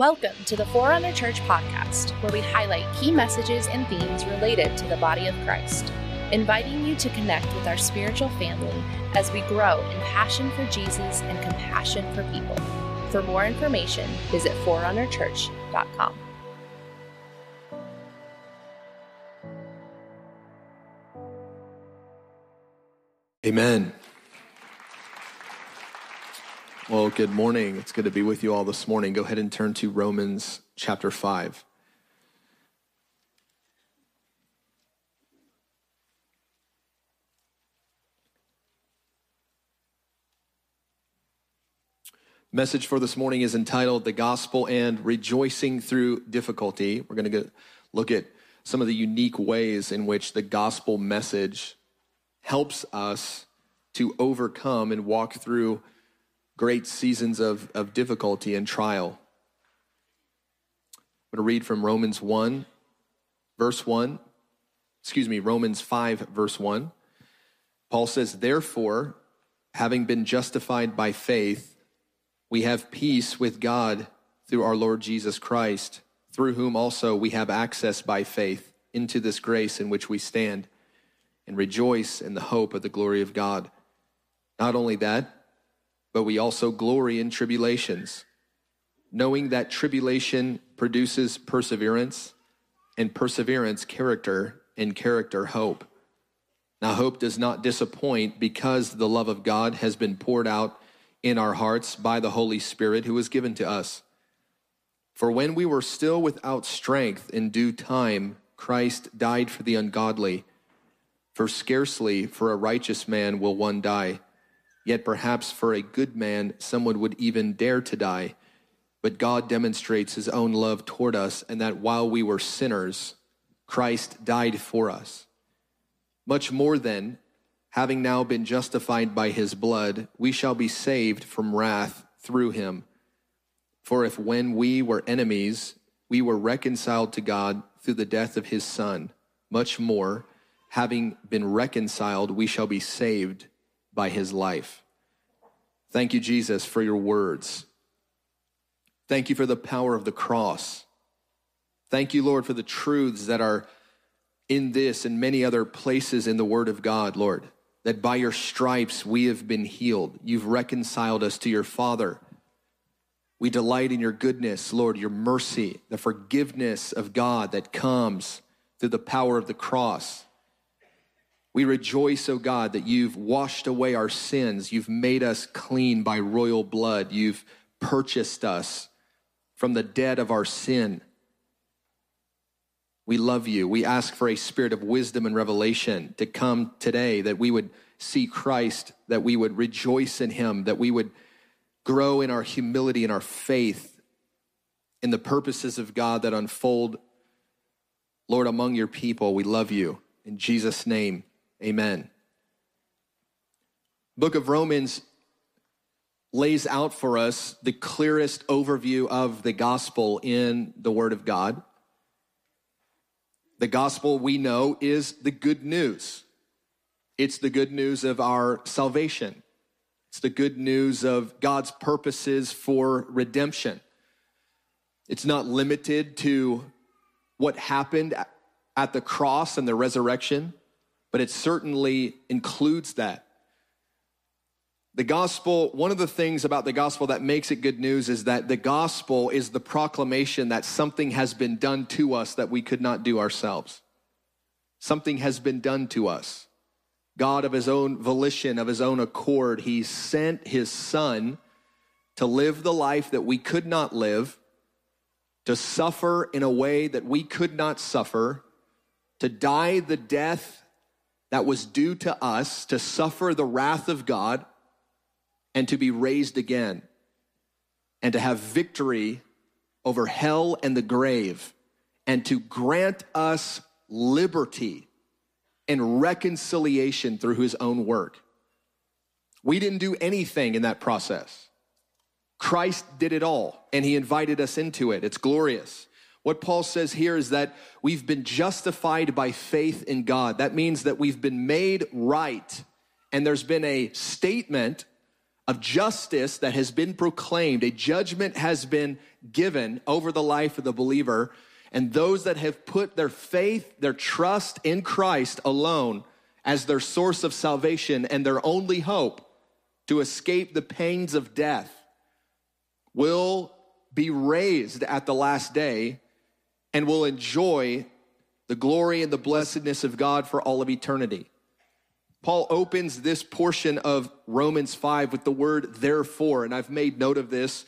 Welcome to the Forerunner Church podcast, where we highlight key messages and themes related to the body of Christ, inviting you to connect with our spiritual family as we grow in passion for Jesus and compassion for people. For more information, visit forerunnerchurch.com. Amen. Well, good morning. It's good to be with you all this morning. Go ahead and turn to Romans chapter 5. Message for this morning is entitled The Gospel and Rejoicing Through Difficulty. We're going to look at some of the unique ways in which the gospel message helps us to overcome and walk through great seasons of, of difficulty and trial. I'm going to read from Romans 1, verse 1. Excuse me, Romans 5, verse 1. Paul says, Therefore, having been justified by faith, we have peace with God through our Lord Jesus Christ, through whom also we have access by faith into this grace in which we stand and rejoice in the hope of the glory of God. Not only that, but we also glory in tribulations, knowing that tribulation produces perseverance, and perseverance, character, and character, hope. Now, hope does not disappoint because the love of God has been poured out in our hearts by the Holy Spirit who was given to us. For when we were still without strength in due time, Christ died for the ungodly. For scarcely for a righteous man will one die Yet perhaps for a good man, someone would even dare to die. But God demonstrates his own love toward us, and that while we were sinners, Christ died for us. Much more then, having now been justified by his blood, we shall be saved from wrath through him. For if when we were enemies, we were reconciled to God through the death of his Son, much more, having been reconciled, we shall be saved by his life. Thank you, Jesus, for your words. Thank you for the power of the cross. Thank you, Lord, for the truths that are in this and many other places in the Word of God, Lord, that by your stripes we have been healed. You've reconciled us to your Father. We delight in your goodness, Lord, your mercy, the forgiveness of God that comes through the power of the cross. We rejoice, O oh God, that you've washed away our sins. You've made us clean by royal blood. You've purchased us from the debt of our sin. We love you. We ask for a spirit of wisdom and revelation to come today, that we would see Christ, that we would rejoice in him, that we would grow in our humility and our faith in the purposes of God that unfold, Lord, among your people. We love you. In Jesus' name, Amen. Book of Romans lays out for us the clearest overview of the gospel in the Word of God. The gospel we know is the good news. It's the good news of our salvation. It's the good news of God's purposes for redemption. It's not limited to what happened at the cross and the resurrection but it certainly includes that. The gospel, one of the things about the gospel that makes it good news is that the gospel is the proclamation that something has been done to us that we could not do ourselves. Something has been done to us. God, of his own volition, of his own accord, he sent his son to live the life that we could not live, to suffer in a way that we could not suffer, to die the death that was due to us to suffer the wrath of God and to be raised again and to have victory over hell and the grave and to grant us liberty and reconciliation through his own work. We didn't do anything in that process. Christ did it all and he invited us into it. It's glorious. What Paul says here is that we've been justified by faith in God. That means that we've been made right. And there's been a statement, of justice that has been proclaimed. A judgment has been given over the life of the believer. And those that have put their faith, their trust in Christ alone as their source of salvation and their only hope to escape the pains of death will be raised at the last day and will enjoy the glory and the blessedness of God for all of eternity. Paul opens this portion of Romans 5 with the word therefore, and I've made note of this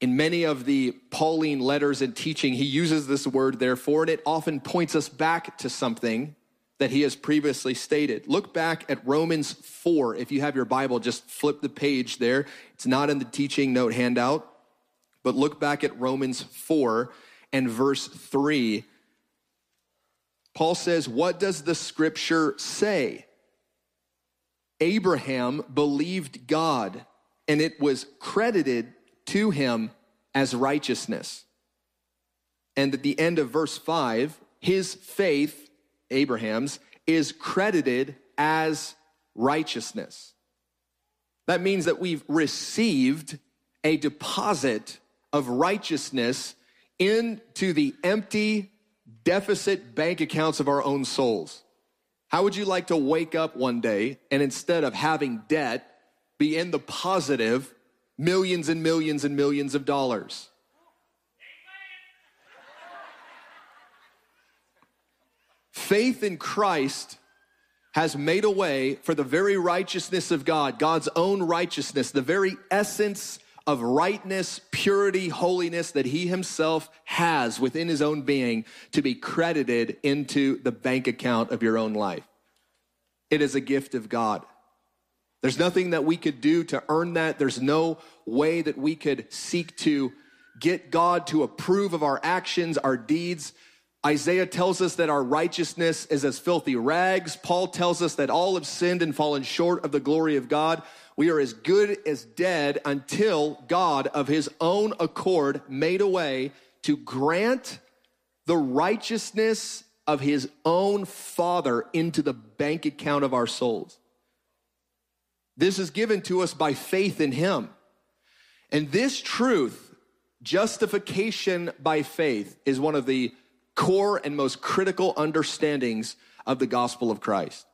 in many of the Pauline letters and teaching. He uses this word therefore, and it often points us back to something that he has previously stated. Look back at Romans 4. If you have your Bible, just flip the page there. It's not in the teaching note handout, but look back at Romans 4 and verse 3. Paul says, What does the scripture say? Abraham believed God, and it was credited to him as righteousness. And at the end of verse 5, his faith, Abraham's, is credited as righteousness. That means that we've received a deposit of righteousness into the empty, deficit bank accounts of our own souls. How would you like to wake up one day and instead of having debt, be in the positive millions and millions and millions of dollars? Faith in Christ has made a way for the very righteousness of God, God's own righteousness, the very essence of rightness, purity, holiness that he himself has within his own being to be credited into the bank account of your own life. It is a gift of God. There's nothing that we could do to earn that. There's no way that we could seek to get God to approve of our actions, our deeds. Isaiah tells us that our righteousness is as filthy rags. Paul tells us that all have sinned and fallen short of the glory of God. We are as good as dead until God, of his own accord, made a way to grant the righteousness of his own Father into the bank account of our souls. This is given to us by faith in him. And this truth, justification by faith, is one of the core and most critical understandings of the gospel of Christ.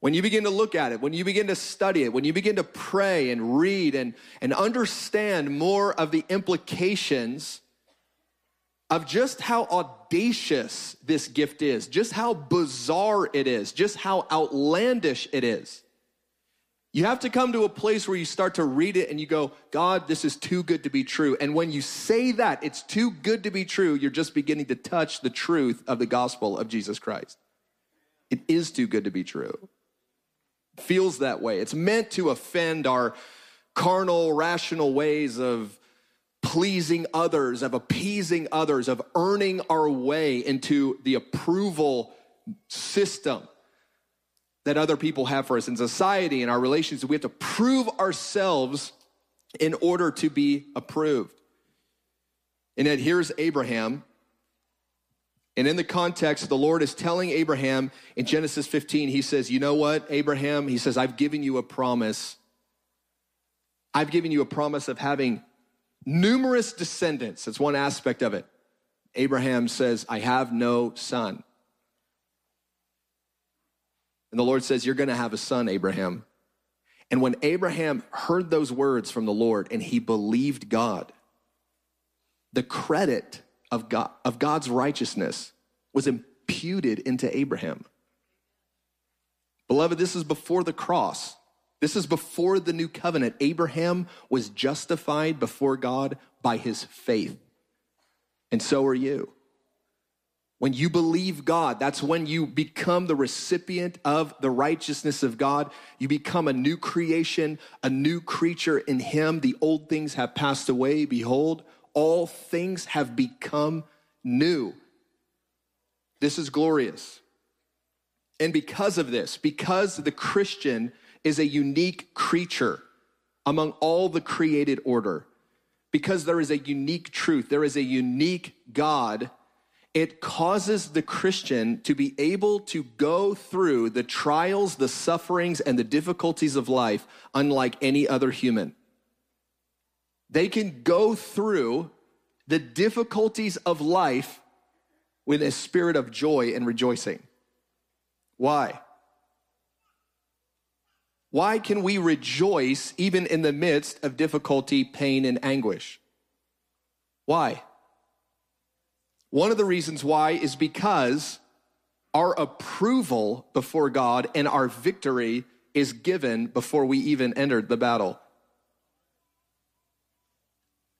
When you begin to look at it, when you begin to study it, when you begin to pray and read and, and understand more of the implications of just how audacious this gift is, just how bizarre it is, just how outlandish it is. You have to come to a place where you start to read it and you go, God, this is too good to be true. And when you say that, it's too good to be true, you're just beginning to touch the truth of the gospel of Jesus Christ. It is too good to be true feels that way. It's meant to offend our carnal, rational ways of pleasing others, of appeasing others, of earning our way into the approval system that other people have for us in society and our relations. We have to prove ourselves in order to be approved. And yet, here's Abraham and in the context, the Lord is telling Abraham in Genesis 15, he says, You know what, Abraham? He says, I've given you a promise. I've given you a promise of having numerous descendants. That's one aspect of it. Abraham says, I have no son. And the Lord says, You're going to have a son, Abraham. And when Abraham heard those words from the Lord and he believed God, the credit of, God, of God's righteousness was imputed into Abraham. Beloved, this is before the cross. This is before the new covenant. Abraham was justified before God by his faith. And so are you. When you believe God, that's when you become the recipient of the righteousness of God. You become a new creation, a new creature in Him. The old things have passed away. Behold, all things have become new. This is glorious. And because of this, because the Christian is a unique creature among all the created order, because there is a unique truth, there is a unique God, it causes the Christian to be able to go through the trials, the sufferings, and the difficulties of life unlike any other human. They can go through the difficulties of life with a spirit of joy and rejoicing. Why? Why can we rejoice even in the midst of difficulty, pain, and anguish? Why? One of the reasons why is because our approval before God and our victory is given before we even entered the battle.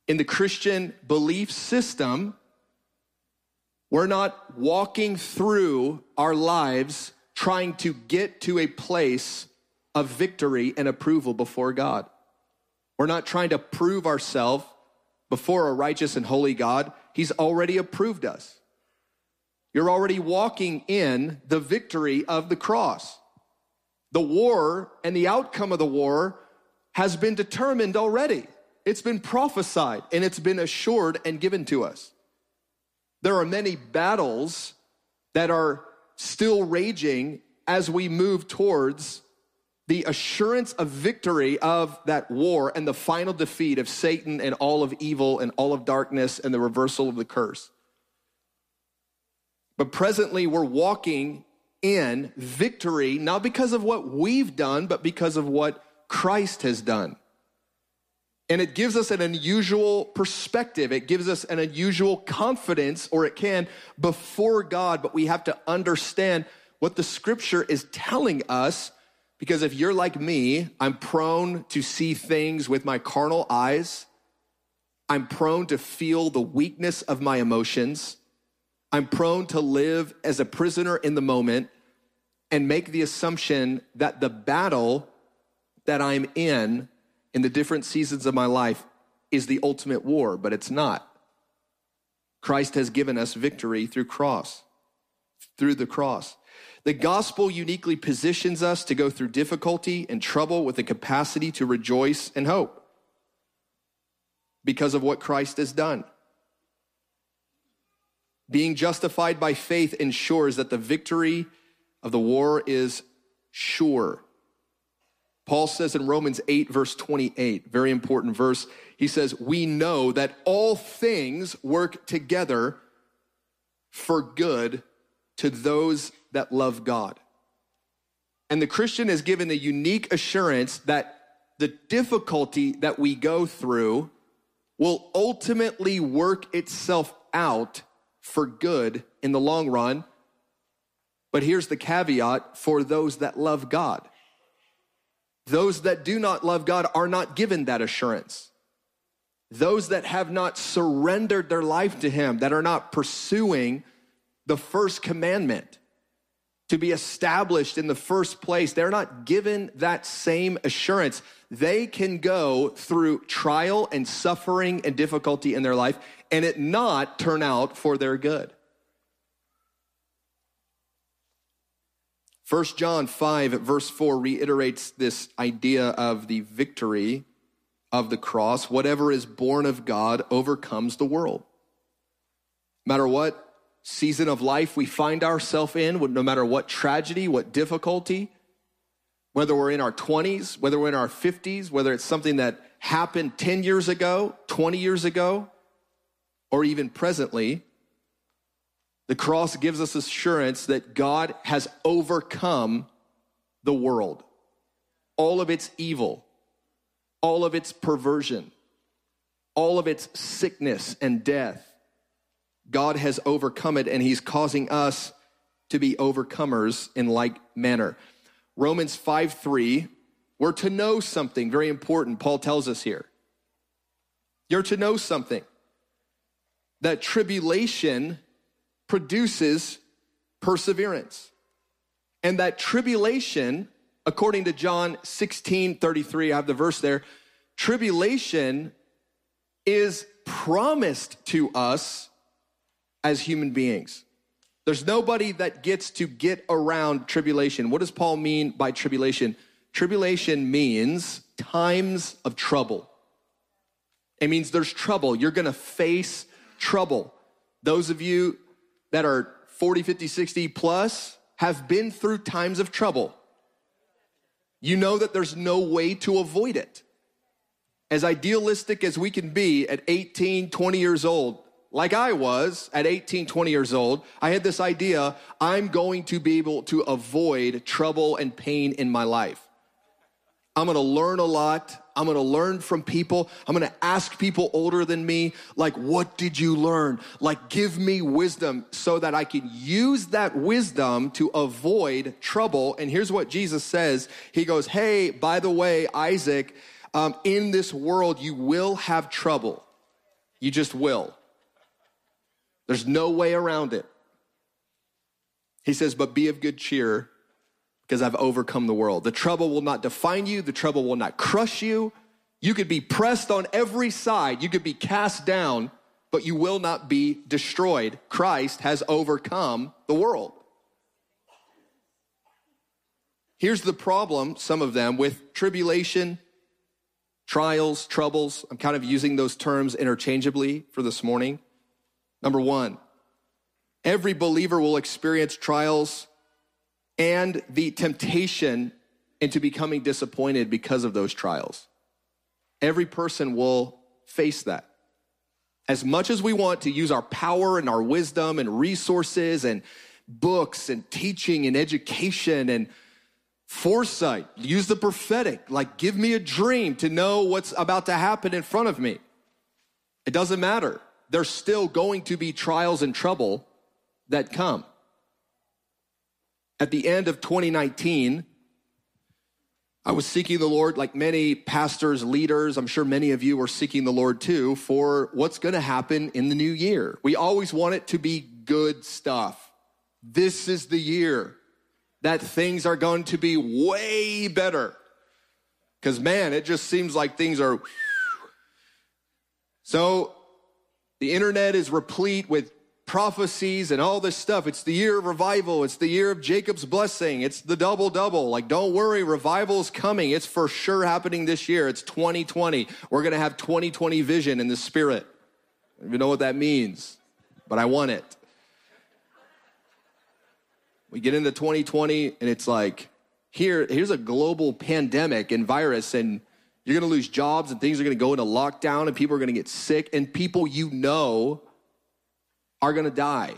In the Christian belief system, we're not walking through our lives trying to get to a place of victory and approval before God. We're not trying to prove ourselves before a righteous and holy God. He's already approved us. You're already walking in the victory of the cross. The war and the outcome of the war has been determined already. It's been prophesied and it's been assured and given to us. There are many battles that are still raging as we move towards the assurance of victory of that war and the final defeat of Satan and all of evil and all of darkness and the reversal of the curse. But presently, we're walking in victory, not because of what we've done, but because of what Christ has done. And it gives us an unusual perspective. It gives us an unusual confidence, or it can, before God. But we have to understand what the scripture is telling us because if you're like me, I'm prone to see things with my carnal eyes. I'm prone to feel the weakness of my emotions. I'm prone to live as a prisoner in the moment and make the assumption that the battle that I'm in in the different seasons of my life is the ultimate war, but it's not. Christ has given us victory through cross, through the cross. The gospel uniquely positions us to go through difficulty and trouble with the capacity to rejoice and hope because of what Christ has done. Being justified by faith ensures that the victory of the war is sure. Paul says in Romans 8, verse 28, very important verse, he says, We know that all things work together for good to those that love God. And the Christian is given the unique assurance that the difficulty that we go through will ultimately work itself out for good in the long run. But here's the caveat for those that love God. Those that do not love God are not given that assurance. Those that have not surrendered their life to Him, that are not pursuing the first commandment, to be established in the first place, they're not given that same assurance. They can go through trial and suffering and difficulty in their life and it not turn out for their good. 1 John 5, verse 4 reiterates this idea of the victory of the cross. Whatever is born of God overcomes the world. No matter what season of life we find ourselves in, no matter what tragedy, what difficulty, whether we're in our 20s, whether we're in our 50s, whether it's something that happened 10 years ago, 20 years ago, or even presently, the cross gives us assurance that God has overcome the world, all of its evil, all of its perversion, all of its sickness and death. God has overcome it and he's causing us to be overcomers in like manner. Romans 5 3, we're to know something very important, Paul tells us here. You're to know something that tribulation produces perseverance. And that tribulation, according to John 16 33, I have the verse there, tribulation is promised to us as human beings. There's nobody that gets to get around tribulation. What does Paul mean by tribulation? Tribulation means times of trouble. It means there's trouble. You're going to face trouble. Those of you that are 40, 50, 60 plus have been through times of trouble. You know that there's no way to avoid it. As idealistic as we can be at 18, 20 years old, like I was at 18, 20 years old, I had this idea I'm going to be able to avoid trouble and pain in my life. I'm gonna learn a lot. I'm gonna learn from people. I'm gonna ask people older than me, like, what did you learn? Like, give me wisdom so that I can use that wisdom to avoid trouble. And here's what Jesus says He goes, Hey, by the way, Isaac, um, in this world, you will have trouble. You just will. There's no way around it. He says, but be of good cheer because I've overcome the world. The trouble will not define you, the trouble will not crush you. You could be pressed on every side, you could be cast down, but you will not be destroyed. Christ has overcome the world. Here's the problem, some of them, with tribulation, trials, troubles. I'm kind of using those terms interchangeably for this morning. Number one, every believer will experience trials and the temptation into becoming disappointed because of those trials. Every person will face that. As much as we want to use our power and our wisdom and resources and books and teaching and education and foresight, use the prophetic, like give me a dream to know what's about to happen in front of me. It doesn't matter there's still going to be trials and trouble that come. At the end of 2019, I was seeking the Lord like many pastors, leaders. I'm sure many of you were seeking the Lord too for what's going to happen in the new year. We always want it to be good stuff. This is the year that things are going to be way better. Because, man, it just seems like things are. So the internet is replete with prophecies and all this stuff. It's the year of revival. It's the year of Jacob's blessing. It's the double double. Like, don't worry, revival's coming. It's for sure happening this year. It's 2020. We're going to have 2020 vision in the spirit. Even know what that means, but I want it. We get into 2020 and it's like, here, here's a global pandemic and virus, and you're to lose jobs and things are to go into lockdown and people are to get sick and people you know are going to die.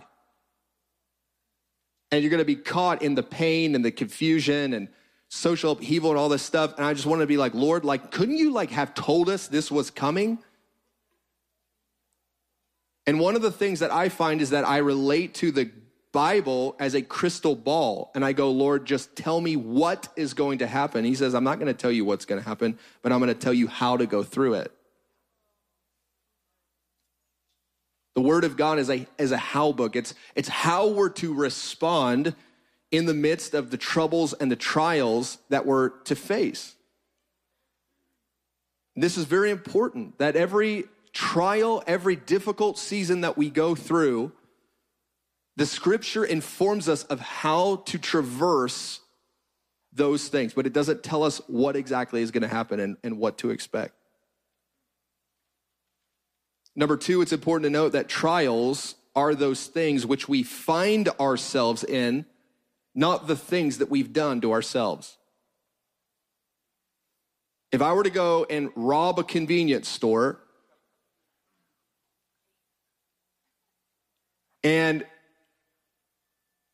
And you're going to be caught in the pain and the confusion and social upheaval and all this stuff. And I just want to be like, Lord, like, couldn't you like have told us this was coming? And one of the things that I find is that I relate to the Bible as a crystal ball. And I go, Lord, just tell me what is going to happen. He says, I'm not going to tell you what's going to happen, but I'm going to tell you how to go through it. The Word of God is a, is a how book. It's, it's how we're to respond in the midst of the troubles and the trials that we're to face. This is very important that every trial, every difficult season that we go through, the scripture informs us of how to traverse those things, but it doesn't tell us what exactly is going to happen and, and what to expect. Number two, it's important to note that trials are those things which we find ourselves in, not the things that we've done to ourselves. If I were to go and rob a convenience store and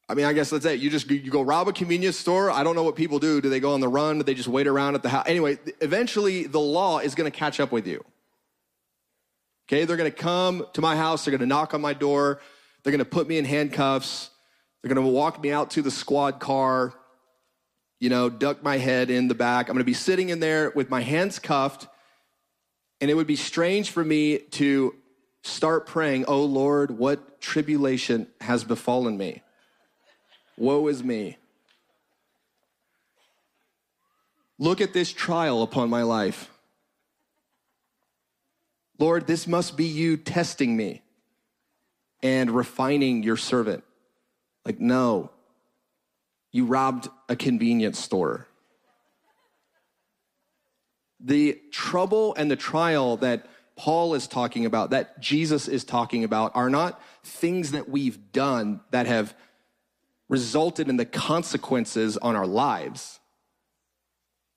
I mean, I guess that's it. You just you go rob a convenience store. I don't know what people do. Do they go on the run? Do they just wait around at the house? Anyway, eventually the law is going to catch up with you. Okay, they're to come to my house. They're to knock on my door. They're to put me in handcuffs. They're to walk me out to the squad car. You know, duck my head in the back. I'm to be sitting in there with my hands cuffed, and it would be strange for me to start praying, "Oh Lord, what tribulation has befallen me?" Woe is me. Look at this trial upon my life. Lord, this must be you testing me and refining your servant. Like, no, you robbed a convenience store. The trouble and the trial that Paul is talking about, that Jesus is talking about, are not things that we've done that have resulted in the consequences on our lives.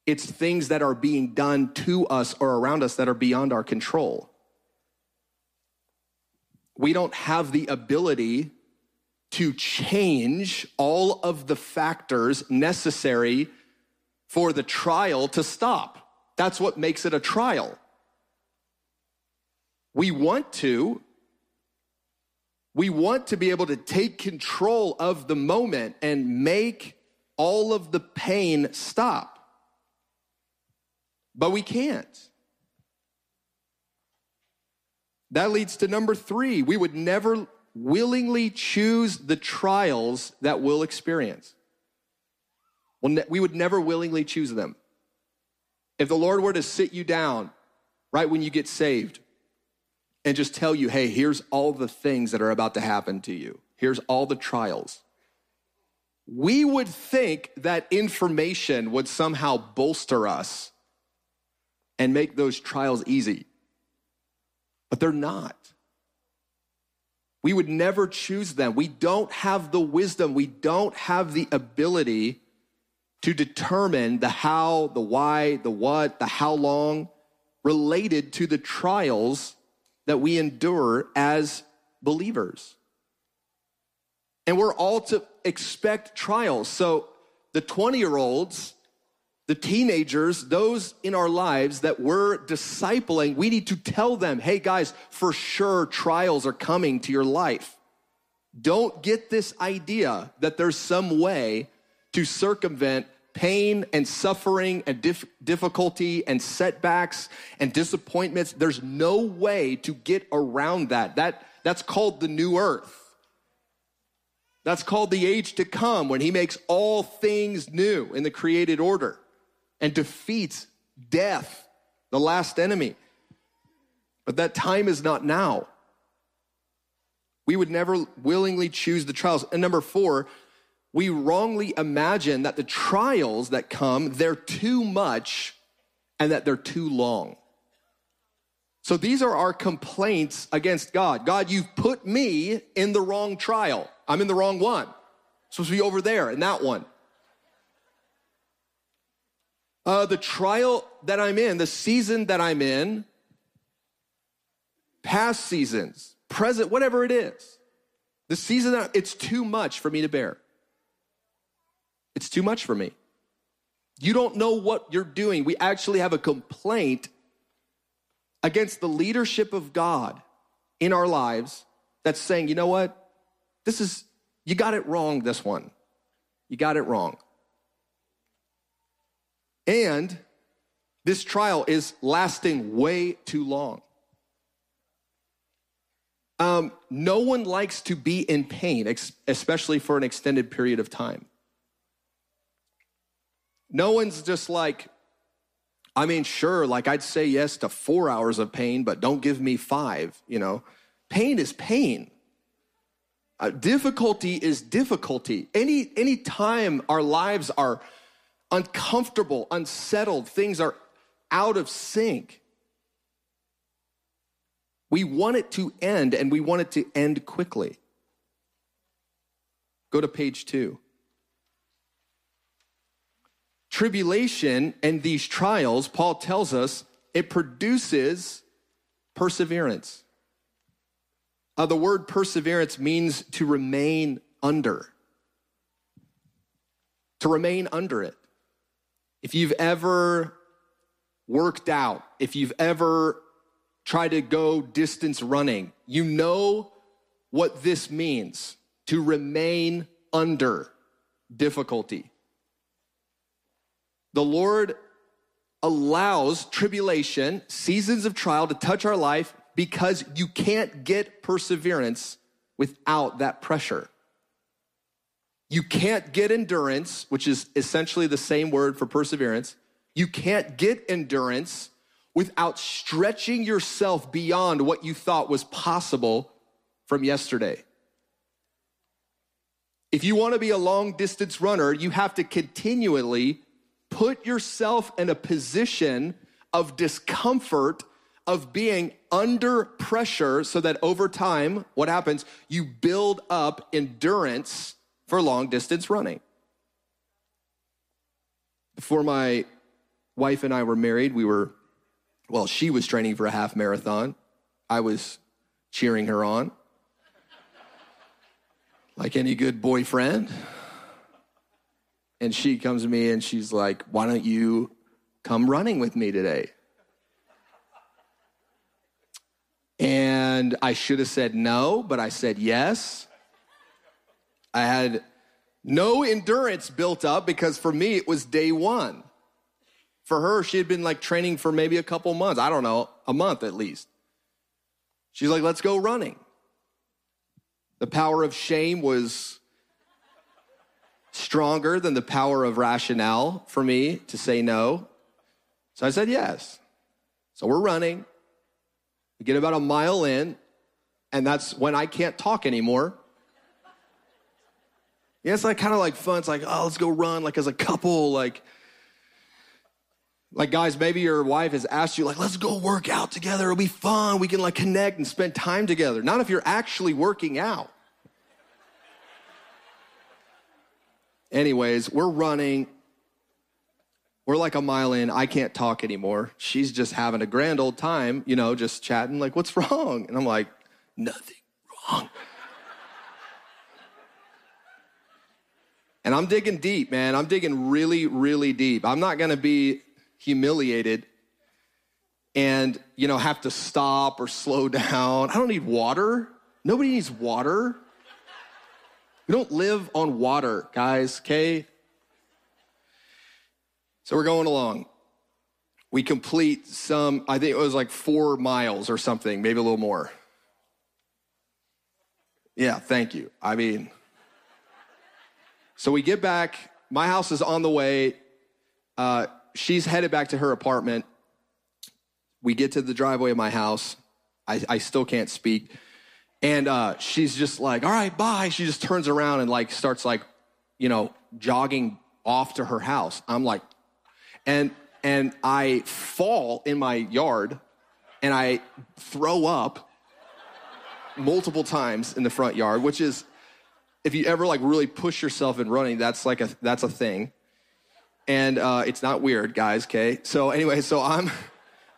It's things that are being done to us or around us that are beyond our control. We don't have the ability to change all of the factors necessary for the trial to stop. That's what makes it a trial. We want to. We want to be able to take control of the moment and make all of the pain stop. But we can't. That leads to number three. We would never willingly choose the trials that we'll experience. we would never willingly choose them. If the Lord were to sit you down right when you get saved and just tell you, hey, here's all the things that are about to happen to you, here's all the trials, we would think that information would somehow bolster us and make those trials easy. But they're not. We would never choose them. We don't have the wisdom, we don't have the ability to determine the how, the why, the what, the how long related to the trials that we endure as believers. And we're all to expect trials. So the 20 year olds, the teenagers, those in our lives that we're discipling, we need to tell them, hey guys, for sure trials are coming to your life. Don't get this idea that there's some way to circumvent pain and suffering and dif- difficulty and setbacks and disappointments. There's no way to get around that. That that's called the new earth. That's called the age to come when he makes all things new in the created order and defeats death, the last enemy. But that time is not now. We would never willingly choose the trials. And number four, we wrongly imagine that the trials that come, they're too much and that they're too long. So these are our complaints against God. God, you've put me in the wrong trial. I'm in the wrong one. I'm supposed to be over there in that one. Uh, the trial that I'm in, the season that I'm in, past seasons, present, whatever it is, the season that it's too much for me to bear. It's too much for me. You don't know what you're doing. We actually have a complaint against the leadership of God in our lives that's saying, you know what? This is, you got it wrong, this one. You got it wrong. And this trial is lasting way too long. Um, no one likes to be in pain, especially for an extended period of time. No one's just like, I mean, sure, like I'd say yes to four hours of pain, but don't give me five, you know. Pain is pain. Uh, difficulty is difficulty. Any any time our lives are uncomfortable, unsettled, things are out of sync. We want it to end and we want it to end quickly. Go to page two tribulation and these trials, Paul tells us, it produces perseverance. Uh, the word perseverance means to remain under, to remain under it. If you've ever worked out, if you've ever tried to go distance running, you know what this means to remain under difficulty the Lord allows tribulation, seasons of trial to touch our life because you can't get perseverance without that pressure. You can't get endurance, which is essentially the same word for perseverance. You can't get endurance without stretching yourself beyond what you thought was possible from yesterday. If you want to be a long distance runner, you have to continually put yourself in a position of discomfort of being under pressure so that over time, what happens? You build up endurance for long distance running. Before my wife and I were married, we were, well, she was training for a half marathon. I was cheering her on. Like any good boyfriend. And she comes to me and she's like, Why don't you come running with me today? And I should have said no, but I said yes. I had no endurance built up because for me it was day one. For her, she had been like training for maybe a couple months. I don't know, a month at least. She's like, let's go running. The power of shame was stronger than the power of rationale for me to say no. So I said yes. So we're running. We get about a mile in, and that's when I can't talk anymore. Yeah, it's like kind of like fun. It's like, oh, let's go run, like as a couple, like, like guys, maybe your wife has asked you, like, let's go work out together. It'll be fun. We can like connect and spend time together. Not if you're actually working out. Anyways, we're running. We're like a mile in. I can't talk anymore. She's just having a grand old time, you know, just chatting, like, what's wrong? And I'm like, nothing wrong. And I'm digging deep, man. I'm digging really, really deep. I'm not going to be humiliated and, you know, have to stop or slow down. I don't need water. Nobody needs water. We don't live on water, guys, okay? So we're going along. We complete some, I think it was like four miles or something, maybe a little more. Yeah, thank you. I mean, so we get back. My house is on the way. Uh, she's headed back to her apartment. We get to the driveway of my house. I, I still can't speak. And uh, she's just like, all right, bye. She just turns around and like starts like, you know, jogging off to her house. I'm like, and and I fall in my yard and I throw up multiple times in the front yard, which is if you ever like really push yourself in running, that's like a that's a thing. And uh, it's not weird, guys. Okay. So anyway, so I'm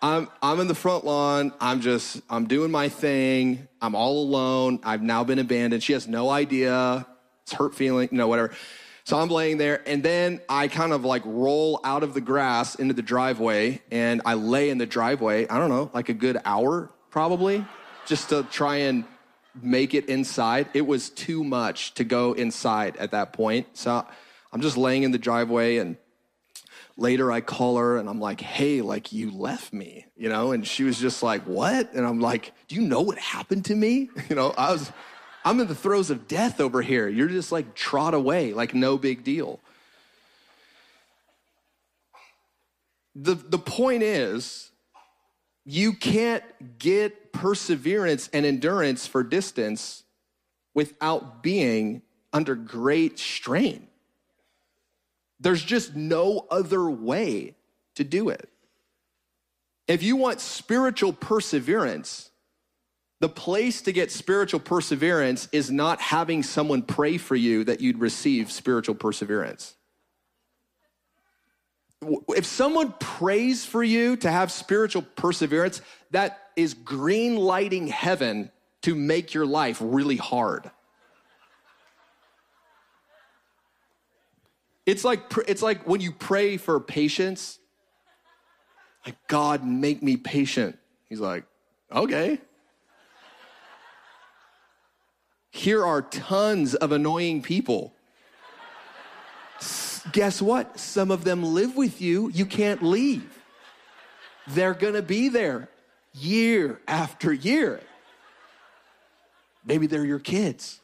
I'm I'm in the front lawn. I'm just I'm doing my thing. I'm all alone. I've now been abandoned. She has no idea. It's hurt feeling, you know, whatever. So I'm laying there, and then I kind of like roll out of the grass into the driveway, and I lay in the driveway. I don't know, like a good hour probably, just to try and make it inside. It was too much to go inside at that point. So I'm just laying in the driveway, and later I call her and I'm like, hey, like you left me, you know? And she was just like, what? And I'm like, do you know what happened to me? You know, I was, I'm in the throes of death over here. You're just like trot away, like no big deal. The, the point is, you can't get perseverance and endurance for distance without being under great strain. There's just no other way to do it. If you want spiritual perseverance, the place to get spiritual perseverance is not having someone pray for you that you'd receive spiritual perseverance. If someone prays for you to have spiritual perseverance, that is green lighting heaven to make your life really hard. It's like, it's like when you pray for patience, like, God, make me patient. He's like, okay. Here are tons of annoying people. Guess what? Some of them live with you. You can't leave. They're going to be there year after year. Maybe they're your kids.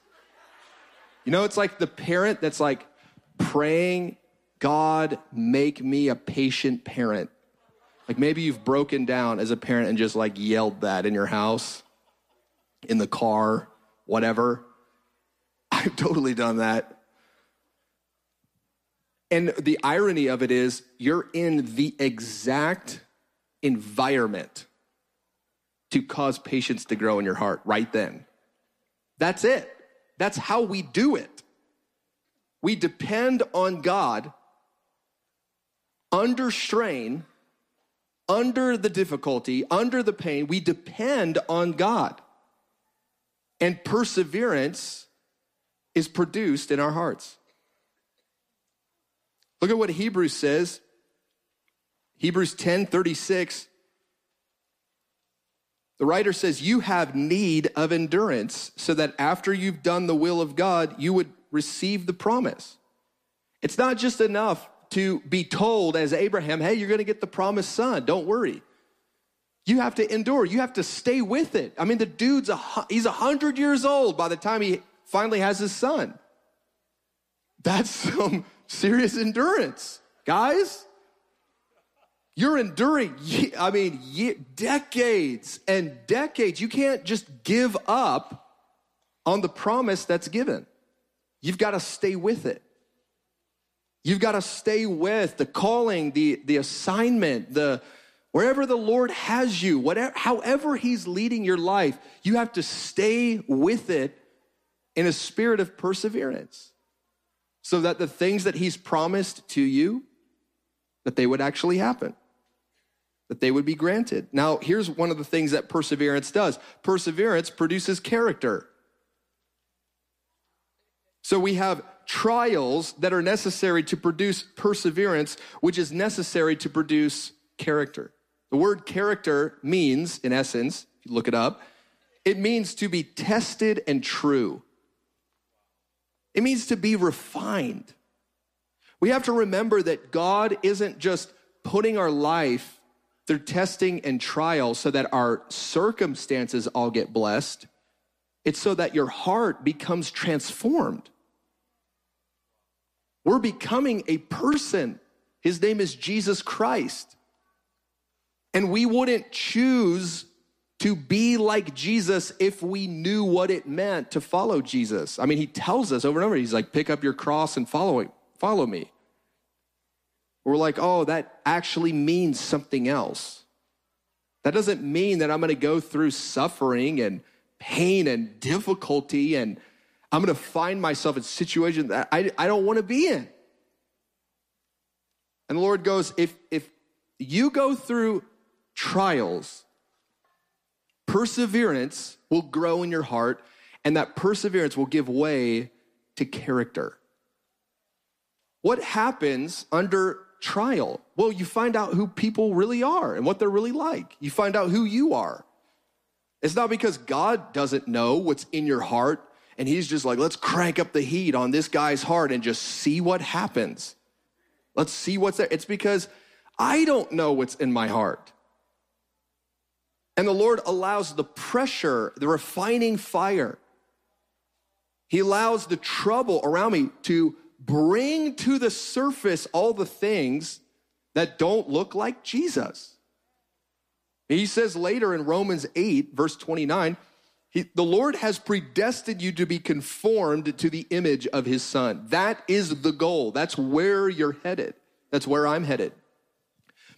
You know, it's like the parent that's like, praying, God, make me a patient parent. Like maybe you've broken down as a parent and just like yelled that in your house, in the car, whatever. I've totally done that. And the irony of it is, you're in the exact environment to cause patience to grow in your heart right then. That's it. That's how we do it. We depend on God under strain, under the difficulty, under the pain. We depend on God. And perseverance is produced in our hearts. Look at what Hebrews says. Hebrews 10 36. The writer says, You have need of endurance so that after you've done the will of God, you would receive the promise. It's not just enough to be told as Abraham, hey, you're going to get the promised son. Don't worry. You have to endure. You have to stay with it. I mean, the dude's a, he's a hundred years old by the time he finally has his son. That's some serious endurance, guys. You're enduring, I mean, decades and decades. You can't just give up on the promise that's given. You've got to stay with it. You've got to stay with the calling, the, the assignment, the wherever the Lord has you, whatever, however He's leading your life, you have to stay with it in a spirit of perseverance so that the things that He's promised to you, that they would actually happen that they would be granted. Now, here's one of the things that perseverance does perseverance produces character. So we have trials that are necessary to produce perseverance, which is necessary to produce character. The word character means, in essence, if you look it up, it means to be tested and true. It means to be refined. We have to remember that God isn't just putting our life through testing and trial so that our circumstances all get blessed. It's so that your heart becomes transformed. We're becoming a person. His name is Jesus Christ. And we wouldn't choose to be like Jesus if we knew what it meant to follow Jesus. I mean, he tells us over and over, he's like, pick up your cross and follow, follow me. We're like, oh, that actually means something else. That doesn't mean that I'm going to go through suffering and pain and difficulty and I'm going to find myself in situations that I, I don't want to be in. And the Lord goes, if, if you go through trials, perseverance will grow in your heart, and that perseverance will give way to character. What happens under trial? Well, you find out who people really are and what they're really like. You find out who you are. It's not because God doesn't know what's in your heart and he's just like, let's crank up the heat on this guy's heart and just see what happens. Let's see what's there. It's because I don't know what's in my heart. And the Lord allows the pressure, the refining fire. He allows the trouble around me to bring to the surface all the things that don't look like Jesus. He says later in Romans 8, verse 29, he, the Lord has predestined you to be conformed to the image of his son. That is the goal. That's where you're headed. That's where I'm headed.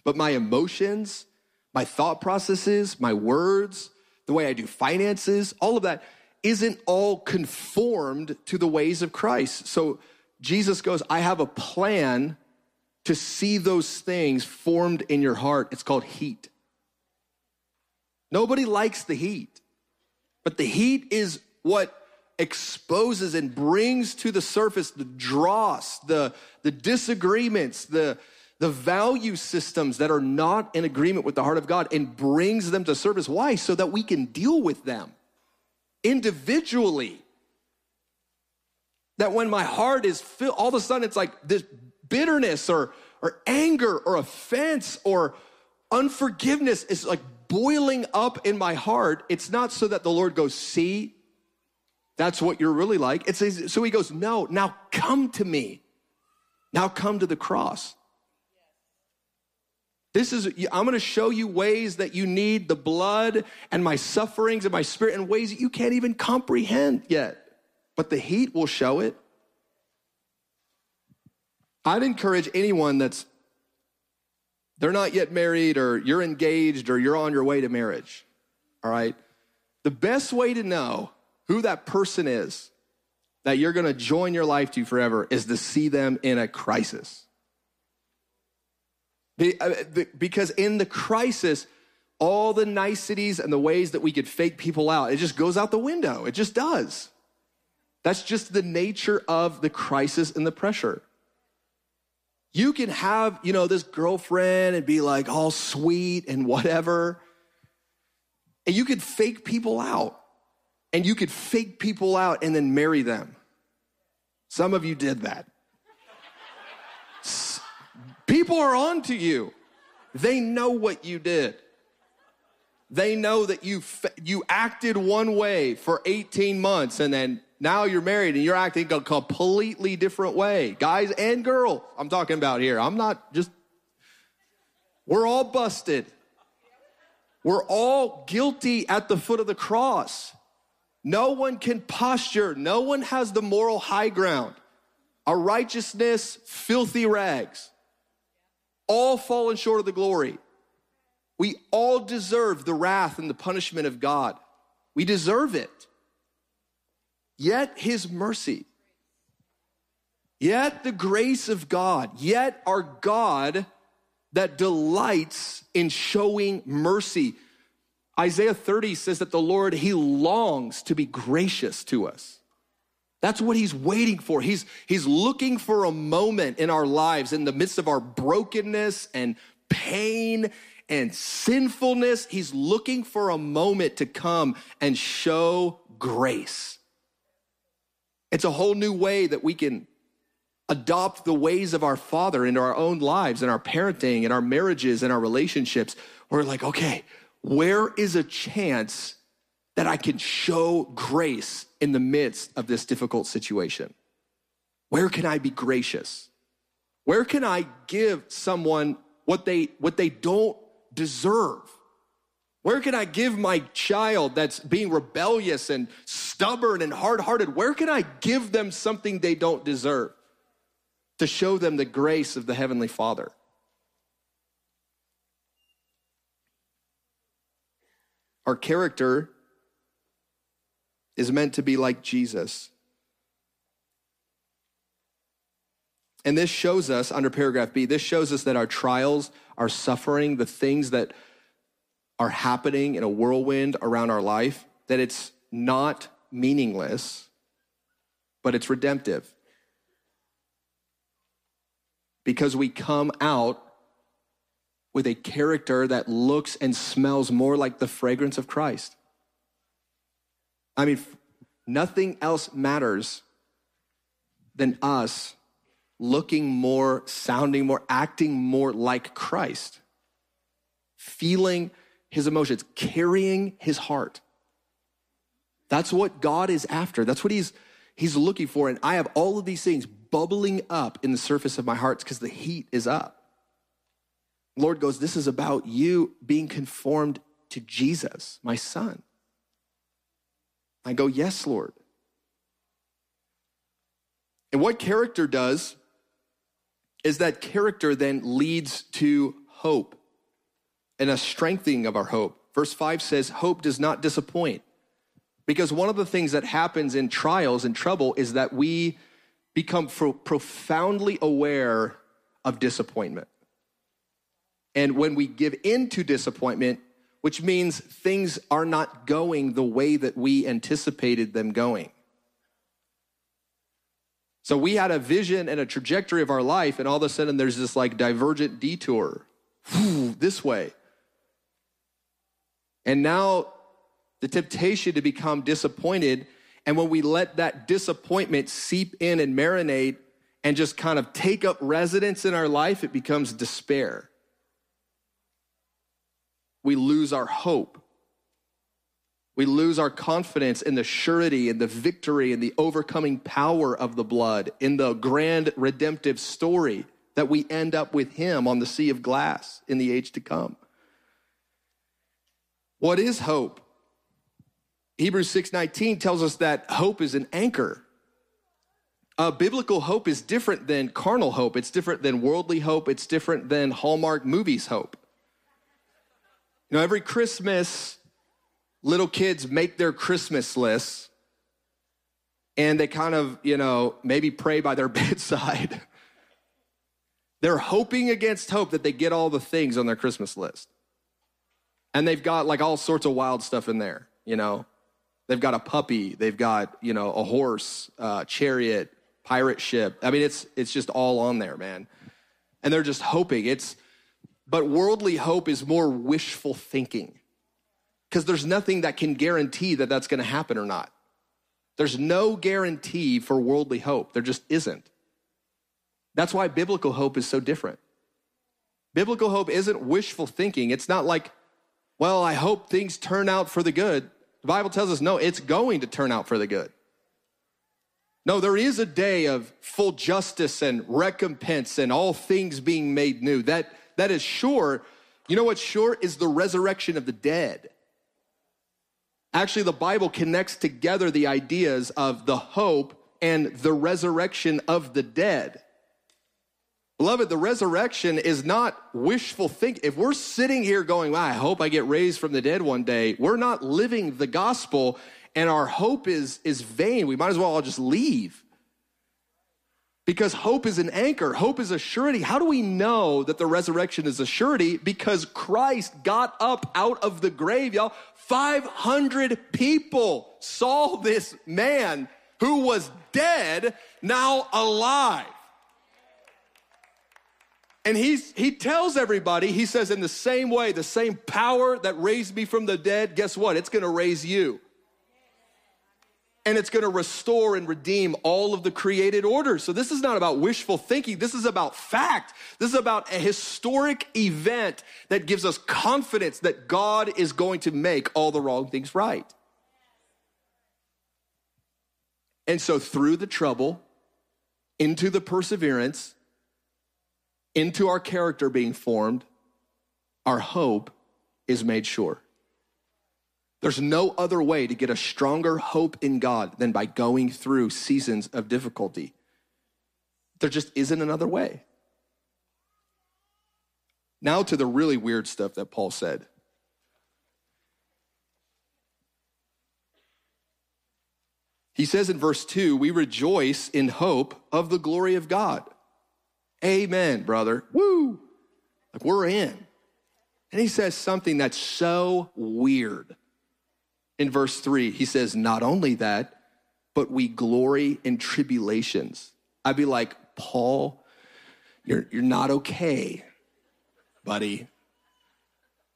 But my emotions, my thought processes, my words, the way I do finances, all of that isn't all conformed to the ways of Christ. So Jesus goes, I have a plan to see those things formed in your heart. It's called heat. Nobody likes the heat, but the heat is what exposes and brings to the surface the dross, the, the disagreements, the, the value systems that are not in agreement with the heart of God and brings them to service. Why? So that we can deal with them individually that when my heart is filled, all of a sudden it's like this bitterness or, or anger or offense or unforgiveness is like boiling up in my heart. It's not so that the Lord goes, see, that's what you're really like. It's so he goes, no, now come to me. Now come to the cross. This is, I'm going to show you ways that you need the blood and my sufferings and my spirit in ways that you can't even comprehend yet but the heat will show it. I'd encourage anyone that's they're not yet married or you're engaged or you're on your way to marriage. All right. The best way to know who that person is that you're going to join your life to forever is to see them in a crisis. Uh, because in the crisis, all the niceties and the ways that we could fake people out, it just goes out the window. It just does. That's just the nature of the crisis and the pressure. You can have, you know, this girlfriend and be like all sweet and whatever. And you could fake people out. And you could fake people out and then marry them. Some of you did that. People are on to you. They know what you did. They know that you you acted one way for 18 months and then now you're married and you're acting a completely different way. Guys and girl, I'm talking about here. I'm not just We're all busted. We're all guilty at the foot of the cross. No one can posture. No one has the moral high ground. Our righteousness, filthy rags. All fallen short of the glory. We all deserve the wrath and the punishment of God. We deserve it. Yet his mercy, yet the grace of God, yet our God that delights in showing mercy. Isaiah 30 says that the Lord, He longs to be gracious to us. That's what He's waiting for. He's, he's looking for a moment in our lives in the midst of our brokenness and pain and sinfulness. He's looking for a moment to come and show grace. It's a whole new way that we can adopt the ways of our Father into our own lives and our parenting and our marriages and our relationships. We're like, okay, where is a chance that I can show grace in the midst of this difficult situation? Where can I be gracious? Where can I give someone what they, what they don't deserve? Where can I give my child that's being rebellious and stubborn and hard hearted? Where can I give them something they don't deserve? to show them the grace of the Heavenly Father. Our character is meant to be like Jesus. And this shows us, under paragraph B, this shows us that our trials, our suffering, the things that are happening in a whirlwind around our life, that it's not meaningless, but it's redemptive because we come out with a character that looks and smells more like the fragrance of Christ. I mean, nothing else matters than us looking more, sounding more, acting more like Christ, feeling his emotions, carrying his heart. That's what God is after. That's what he's he's looking for and I have all of these things bubbling up in the surface of my heart because the heat is up. Lord goes, This is about you being conformed to Jesus, my son. I go, Yes, Lord. And what character does is that character then leads to hope and a strengthening of our hope. Verse 5 says, Hope does not disappoint. Because one of the things that happens in trials and trouble is that we become pro- profoundly aware of disappointment. And when we give into disappointment, which means things are not going the way that we anticipated them going. So we had a vision and a trajectory of our life, and all of a sudden there's this like divergent detour this way. And now the temptation to become disappointed and when we let that disappointment seep in and marinate and just kind of take up residence in our life, it becomes despair. We lose our hope. We lose our confidence in the surety and the victory and the overcoming power of the blood in the grand redemptive story that we end up with Him on the sea of glass in the age to come. What is hope? Hebrews 6:19 tells us that hope is an anchor. Uh, biblical hope is different than carnal hope. It's different than worldly hope. It's different than Hallmark movies hope. You know, every Christmas, little kids make their Christmas lists and they kind of, you know, maybe pray by their bedside. They're hoping against hope that they get all the things on their Christmas list. And they've got like all sorts of wild stuff in there, you know. They've got a puppy, they've got, you know, a horse, uh, chariot, pirate ship. I mean, it's it's just all on there, man. And they're just hoping. It's but worldly hope is more wishful thinking. Because there's nothing that can guarantee that that's going to happen or not. There's no guarantee for worldly hope. There just isn't. That's why biblical hope is so different. Biblical hope isn't wishful thinking. It's not like, well, I hope things turn out for the good. The Bible tells us, no, it's going to turn out for the good. No, there is a day of full justice and recompense and all things being made new. That, that is sure. You know what's sure is the resurrection of the dead. Actually, the Bible connects together the ideas of the hope and the resurrection of the dead. Beloved, the resurrection is not wishful thinking. If we're sitting here going, well, I hope I get raised from the dead one day, we're not living the gospel and our hope is, is vain. We might as well all just leave. Because hope is an anchor, hope is a surety. How do we know that the resurrection is a surety? Because Christ got up out of the grave, y'all. 500 people saw this man who was dead now alive. And he's, he tells everybody, he says, in the same way, the same power that raised me from the dead, guess what? It's gonna raise you. And it's gonna restore and redeem all of the created order. So this is not about wishful thinking. This is about fact. This is about a historic event that gives us confidence that God is going to make all the wrong things right. And so through the trouble, into the perseverance, into our character being formed, our hope is made sure. There's no other way to get a stronger hope in God than by going through seasons of difficulty. There just isn't another way. Now to the really weird stuff that Paul said. He says in verse 2 we rejoice in hope of the glory of God. Amen, brother. Woo! Like we're in. And he says something that's so weird. In verse three, he says, Not only that, but we glory in tribulations. I'd be like, Paul, you're, you're not okay, buddy.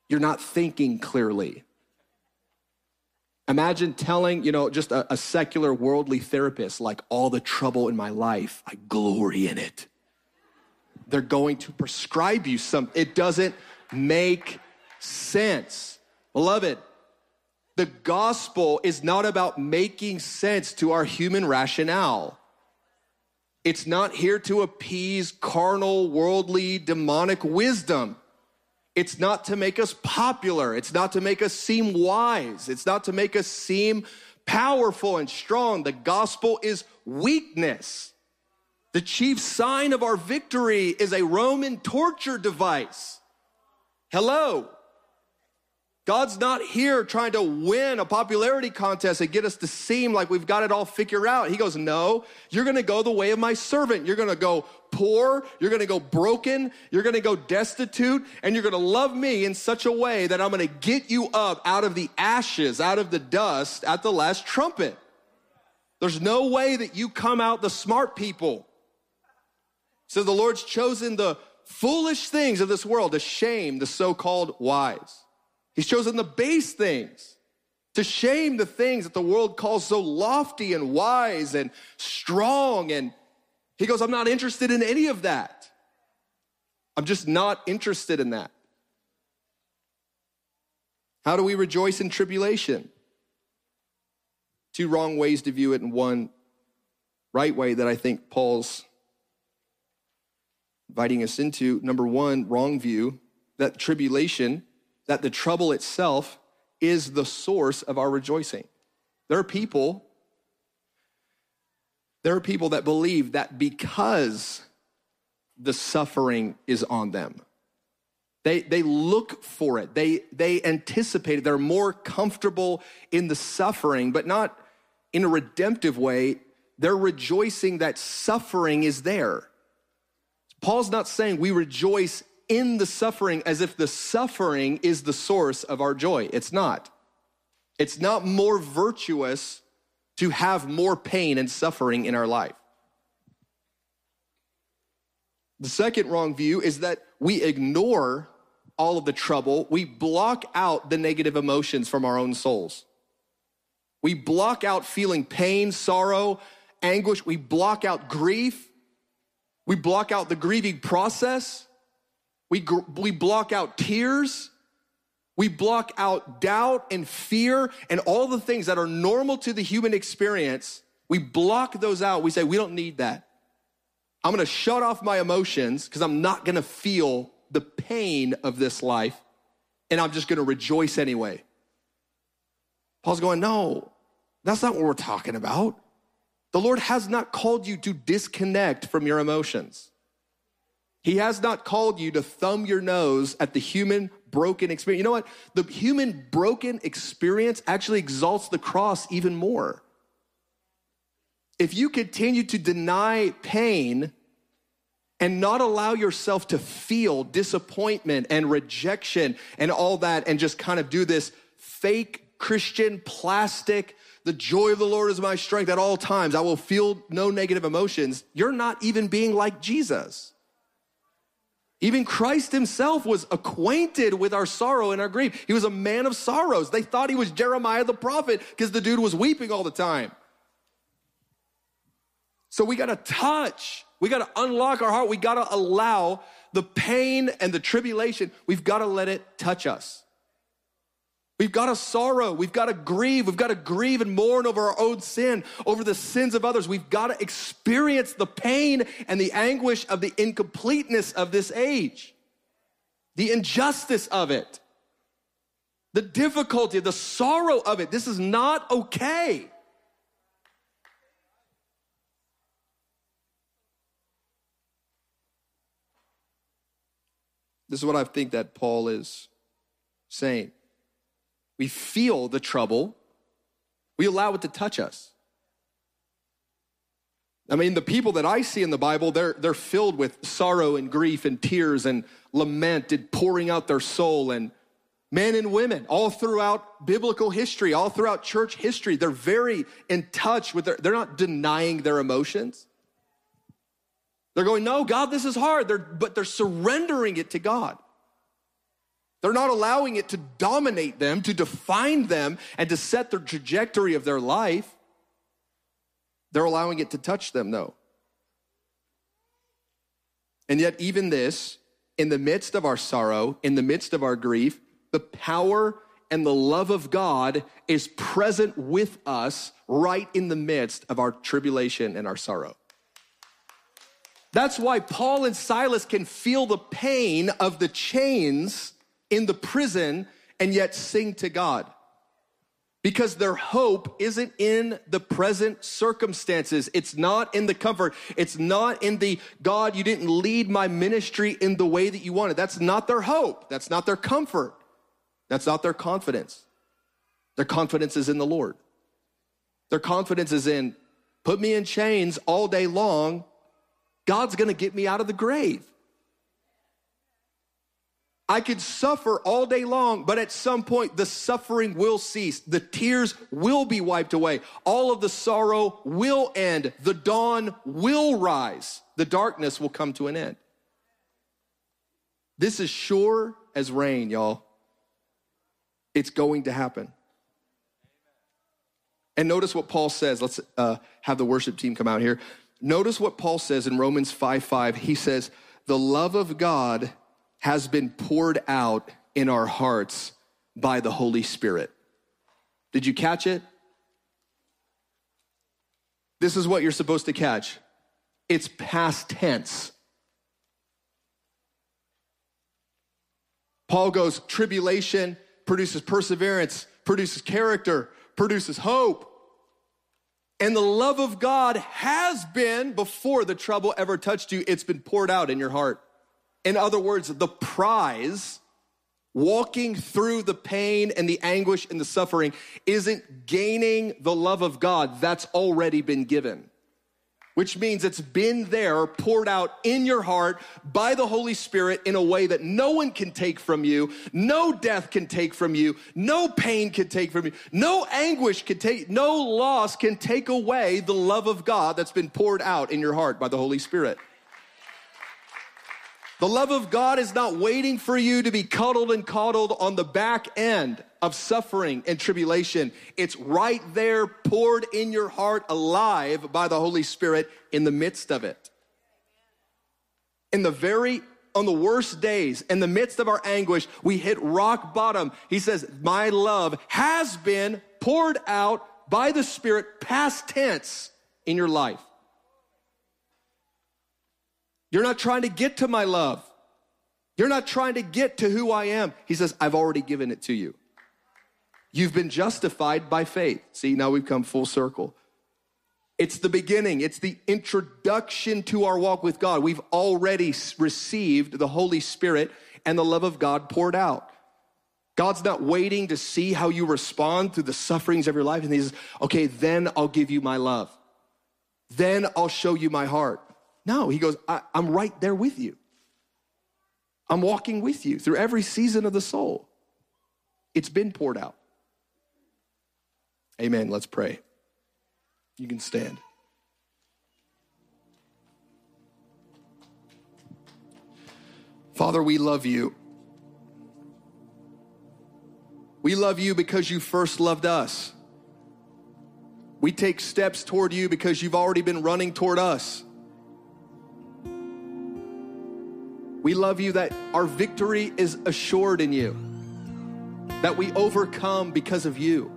You're not thinking clearly. Imagine telling, you know, just a, a secular worldly therapist, like all the trouble in my life, I glory in it they're going to prescribe you some. It doesn't make sense. Beloved, the gospel is not about making sense to our human rationale. It's not here to appease carnal, worldly, demonic wisdom. It's not to make us popular. It's not to make us seem wise. It's not to make us seem powerful and strong. The gospel is weakness. The chief sign of our victory is a Roman torture device. Hello. God's not here trying to win a popularity contest and get us to seem like we've got it all figured out. He goes, No, you're gonna go the way of my servant. You're gonna go poor, you're gonna go broken, you're gonna go destitute, and you're gonna love me in such a way that I'm gonna get you up out of the ashes, out of the dust at the last trumpet. There's no way that you come out the smart people. So the Lord's chosen the foolish things of this world to shame the so called wise. He's chosen the base things to shame the things that the world calls so lofty and wise and strong. And he goes, I'm not interested in any of that. I'm just not interested in that. How do we rejoice in tribulation? Two wrong ways to view it, and one right way that I think Paul's inviting us into number one, wrong view that tribulation, that the trouble itself is the source of our rejoicing. There are people, there are people that believe that because the suffering is on them, They, they look for it. They, they anticipate it. They're more comfortable in the suffering, but not in a redemptive way. They're rejoicing that suffering is there. Paul's not saying we rejoice in the suffering as if the suffering is the source of our joy. It's not. It's not more virtuous to have more pain and suffering in our life. The second wrong view is that we ignore all of the trouble, we block out the negative emotions from our own souls. We block out feeling pain, sorrow, anguish. We block out grief. We block out the grieving process. We, gr- we block out tears. We block out doubt and fear and all the things that are normal to the human experience. We block those out. We say, we don't need that. I'm gonna shut off my emotions because I'm not gonna feel the pain of this life and I'm just gonna rejoice anyway. Paul's going, no, that's not what we're talking about. The Lord has not called you to disconnect from your emotions. He has not called you to thumb your nose at the human broken experience. You know what? The human broken experience actually exalts the cross even more. If you continue to deny pain and not allow yourself to feel disappointment and rejection and all that, and just kind of do this fake Christian plastic, the joy of the Lord is my strength at all times, I will feel no negative emotions, you're not even being like Jesus. Even Christ himself was acquainted with our sorrow and our grief. He was a man of sorrows. They thought he was Jeremiah the prophet because the dude was weeping all the time. So we got to touch. We got to unlock our heart. We got to allow the pain and the tribulation, we've got to let it touch us. We've got to sorrow. We've got to grieve. We've got to grieve and mourn over our own sin, over the sins of others. We've got to experience the pain and the anguish of the incompleteness of this age, the injustice of it, the difficulty, the sorrow of it. This is not okay. This is what I think that Paul is saying. We feel the trouble, we allow it to touch us. I mean, the people that I see in the Bible, they're, they're filled with sorrow and grief and tears and lament and pouring out their soul. And men and women, all throughout biblical history, all throughout church history, they're very in touch with their, they're not denying their emotions. They're going, no, God, this is hard. They're, but they're surrendering it to God. They're not allowing it to dominate them, to define them, and to set the trajectory of their life. They're allowing it to touch them, though. And yet, even this, in the midst of our sorrow, in the midst of our grief, the power and the love of God is present with us right in the midst of our tribulation and our sorrow. That's why Paul and Silas can feel the pain of the chains in the prison and yet sing to God. Because their hope isn't in the present circumstances. It's not in the comfort. It's not in the God, you didn't lead my ministry in the way that you wanted. That's not their hope. That's not their comfort. That's not their confidence. Their confidence is in the Lord. Their confidence is in put me in chains all day long. God's gonna get me out of the grave. I could suffer all day long, but at some point the suffering will cease. The tears will be wiped away. All of the sorrow will end. The dawn will rise. The darkness will come to an end. This is sure as rain, y'all. It's going to happen. And notice what Paul says. Let's uh, have the worship team come out here. Notice what Paul says in Romans 5 5. He says, The love of God has been poured out in our hearts by the Holy Spirit. Did you catch it? This is what you're supposed to catch. It's past tense. Paul goes, tribulation produces perseverance, produces character, produces hope. And the love of God has been, before the trouble ever touched you, it's been poured out in your heart. In other words, the prize walking through the pain and the anguish and the suffering isn't gaining the love of God that's already been given which means it's been there, poured out in your heart by the Holy Spirit in a way that no one can take from you, no death can take from you, no pain can take from you, no anguish can take, no loss can take away the love of God that's been poured out in your heart by the Holy Spirit. The love of God is not waiting for you to be cuddled and coddled on the back end of suffering and tribulation. It's right there, poured in your heart, alive by the Holy Spirit in the midst of it. In the very on the worst days, in the midst of our anguish, we hit rock bottom. He says, My love has been poured out by the Spirit, past tense, in your life. You're not trying to get to my love. You're not trying to get to who I am. He says, I've already given it to you. You've been justified by faith. See, now we've come full circle. It's the beginning, it's the introduction to our walk with God. We've already received the Holy Spirit and the love of God poured out. God's not waiting to see how you respond through the sufferings of your life. And He says, okay, then I'll give you my love. Then I'll show you my heart. No, he goes, I, am right there with you. I'm walking with you through every season of the soul. It's been poured out. Amen. Let's pray. You can stand. Father, we love you. We love you because you first loved us. We take steps toward you because you've already been running toward us. We love you that our victory is assured in you, that we overcome because of you,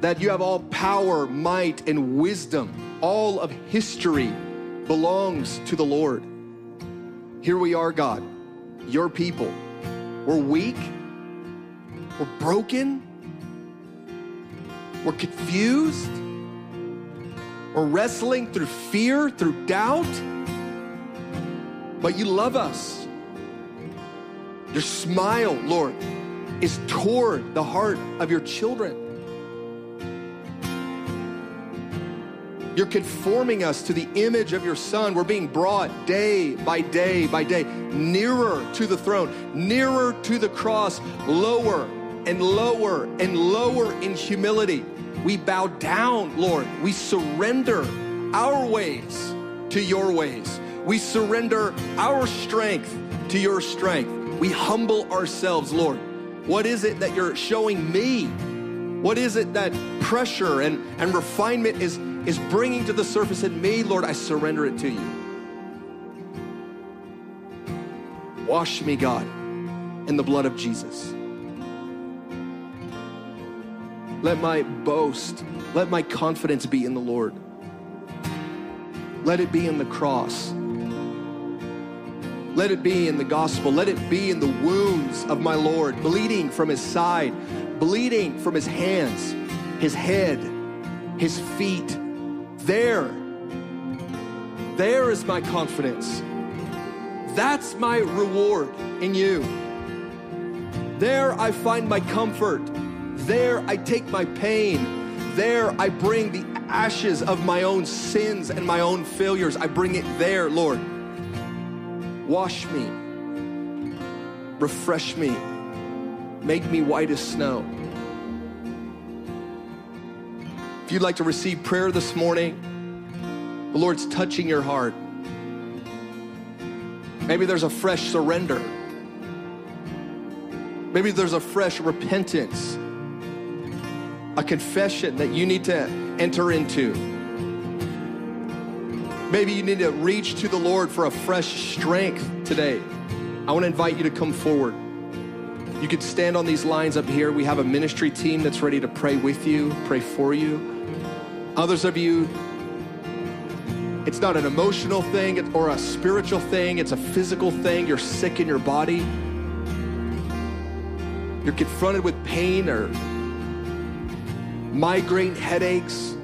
that you have all power, might, and wisdom. All of history belongs to the Lord. Here we are, God, your people. We're weak, we're broken, we're confused, we're wrestling through fear, through doubt but you love us. Your smile, Lord, is toward the heart of your children. You're conforming us to the image of your Son. We're being brought day by day by day nearer to the throne, nearer to the cross, lower and lower and lower in humility. We bow down, Lord. We surrender our ways to your ways. We surrender our strength to your strength. We humble ourselves, Lord. What is it that you're showing me? What is it that pressure and, and refinement is, is bringing to the surface in me? Lord, I surrender it to you. Wash me, God, in the blood of Jesus. Let my boast, let my confidence be in the Lord. Let it be in the cross. Let it be in the gospel. Let it be in the wounds of my Lord, bleeding from his side, bleeding from his hands, his head, his feet. There, there is my confidence. That's my reward in you. There I find my comfort. There I take my pain. There I bring the ashes of my own sins and my own failures. I bring it there, Lord. Wash me, refresh me, make me white as snow. If you'd like to receive prayer this morning, the Lord's touching your heart. Maybe there's a fresh surrender. Maybe there's a fresh repentance, a confession that you need to enter into. Maybe you need to reach to the Lord for a fresh strength today. I want to invite you to come forward. You could stand on these lines up here. We have a ministry team that's ready to pray with you, pray for you. Others of you, it's not an emotional thing or a spiritual thing, it's a physical thing. You're sick in your body. You're confronted with pain or migraine headaches,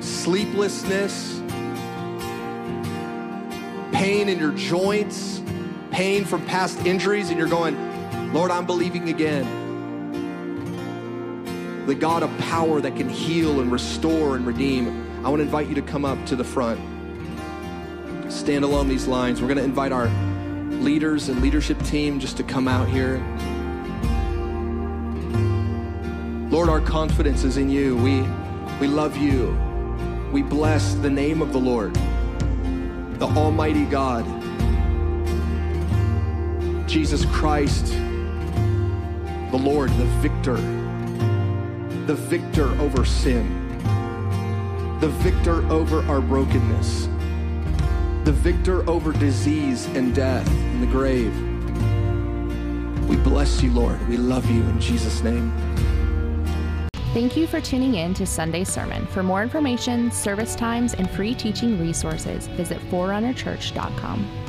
sleeplessness pain in your joints, pain from past injuries and you're going, Lord, I'm believing again. The God of power that can heal and restore and redeem. I want to invite you to come up to the front. Stand along these lines. We're going to invite our leaders and leadership team just to come out here. Lord, our confidence is in you. We, we love you. We bless the name of the Lord, the Almighty God, Jesus Christ, the Lord, the victor, the victor over sin, the victor over our brokenness, the victor over disease and death and the grave. We bless you, Lord. We love you in Jesus' name. Thank you for tuning in to Sunday Sermon. For more information, service times, and free teaching resources, visit forerunnerchurch.com.